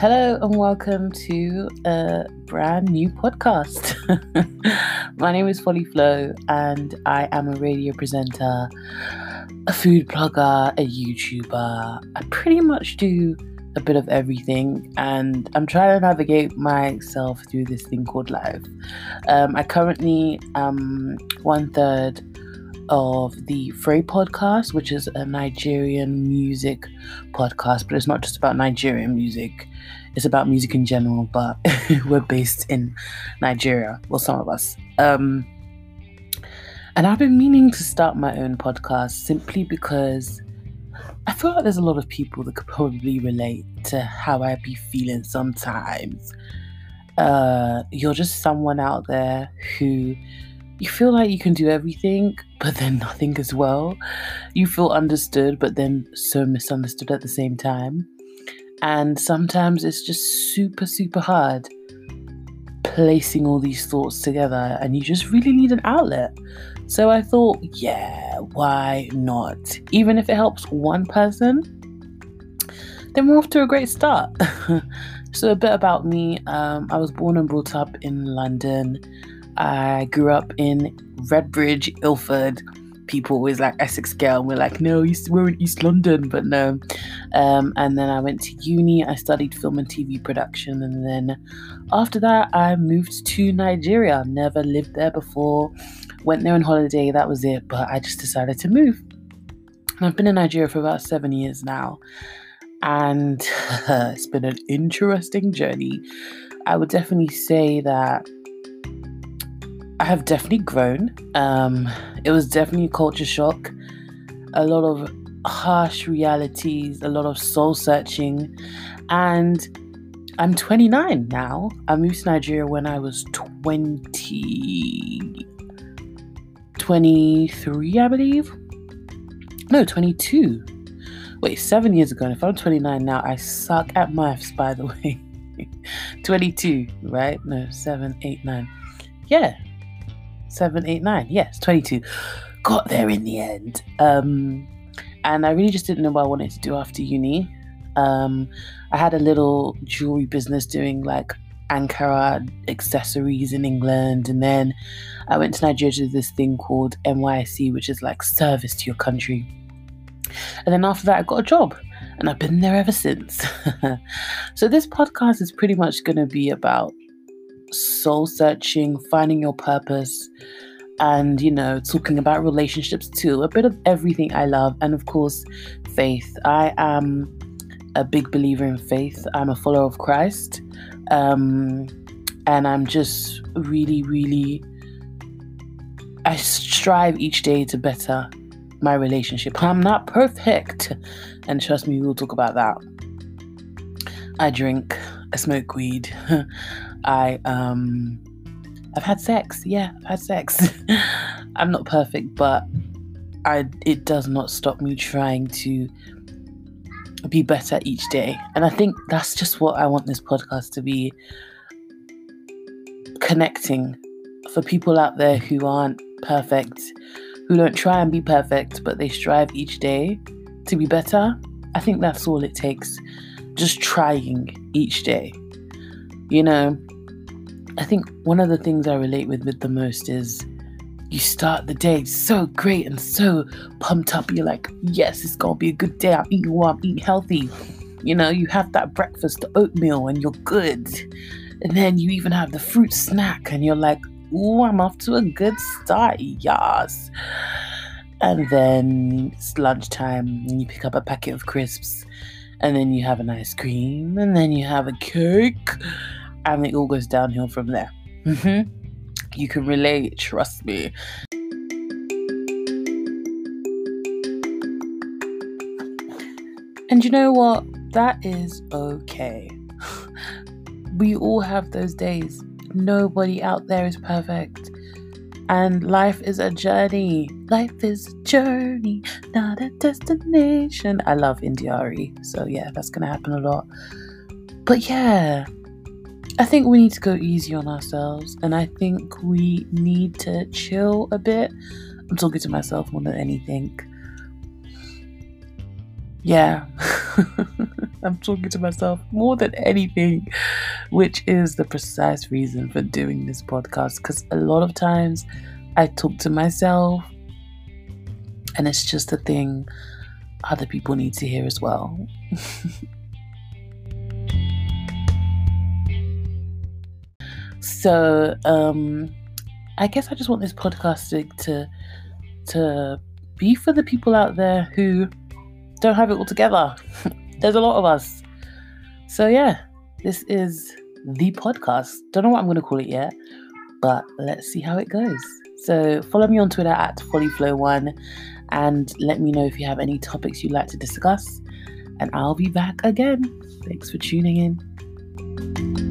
Hello and welcome to a brand new podcast. My name is Folly Flo and I am a radio presenter, a food blogger, a YouTuber. I pretty much do a bit of everything and I'm trying to navigate myself through this thing called life. Um, I currently am one third of the Frey podcast, which is a Nigerian music podcast, but it's not just about Nigerian music, it's about music in general. But we're based in Nigeria, well, some of us. Um, and I've been meaning to start my own podcast simply because I feel like there's a lot of people that could probably relate to how I be feeling sometimes. Uh, you're just someone out there who you feel like you can do everything, but then nothing as well. You feel understood, but then so misunderstood at the same time. And sometimes it's just super, super hard placing all these thoughts together, and you just really need an outlet. So I thought, yeah, why not? Even if it helps one person, then we're off to a great start. so, a bit about me um, I was born and brought up in London. I grew up in Redbridge, Ilford. People always like Essex Girl. and We're like, no, we're in East London, but no. Um, and then I went to uni. I studied film and TV production, and then after that, I moved to Nigeria. Never lived there before. Went there on holiday. That was it. But I just decided to move. And I've been in Nigeria for about seven years now, and it's been an interesting journey. I would definitely say that I have definitely grown. Um, it was definitely a culture shock, a lot of harsh realities, a lot of soul searching, and I'm 29 now. I moved to Nigeria when I was 20, 23, I believe. No, 22. Wait, seven years ago. And if I'm 29 now, I suck at maths, by the way. 22, right? No, seven, eight, nine. Yeah, seven, eight, nine. Yes, 22. Got there in the end. Um, and I really just didn't know what I wanted to do after uni. Um, I had a little jewelry business doing like Ankara accessories in England, and then I went to Nigeria to this thing called NYSC, which is like service to your country. And then after that, I got a job, and I've been there ever since. so this podcast is pretty much going to be about soul searching, finding your purpose, and you know, talking about relationships too. A bit of everything I love, and of course, faith. I am a big believer in faith. I'm a follower of Christ, um, and I'm just really, really. I strive each day to better my relationship. I'm not perfect, and trust me, we'll talk about that. I drink, I smoke weed, I um I've had sex. Yeah, I've had sex. I'm not perfect, but I it does not stop me trying to be better each day. And I think that's just what I want this podcast to be connecting for people out there who aren't perfect, who don't try and be perfect, but they strive each day to be better. I think that's all it takes. Just trying each day. You know, I think one of the things I relate with with the most is you start the day so great and so pumped up. You're like, yes, it's gonna be a good day. I'm eating well, I'm eating healthy. You know, you have that breakfast, the oatmeal, and you're good. And then you even have the fruit snack, and you're like, ooh, I'm off to a good start, yes. And then it's lunchtime, and you pick up a packet of crisps, and then you have an ice cream, and then you have a cake, and it all goes downhill from there. Mm-hmm. You can relate, trust me. And you know what? That is okay. we all have those days. Nobody out there is perfect. And life is a journey. Life is a journey, not a destination. I love India.Arie. So, yeah, that's going to happen a lot. But yeah, I think we need to go easy on ourselves and I think we need to chill a bit. I'm talking to myself more than anything. Yeah. I'm talking to myself more than anything, which is the precise reason for doing this podcast. Because a lot of times I talk to myself, and it's just a thing other people need to hear as well. so, um, I guess I just want this podcast to to be for the people out there who don't have it all together. There's a lot of us. So, yeah, this is the podcast. Don't know what I'm going to call it yet, but let's see how it goes. So, follow me on Twitter at FollyFlow1 and let me know if you have any topics you'd like to discuss. And I'll be back again. Thanks for tuning in.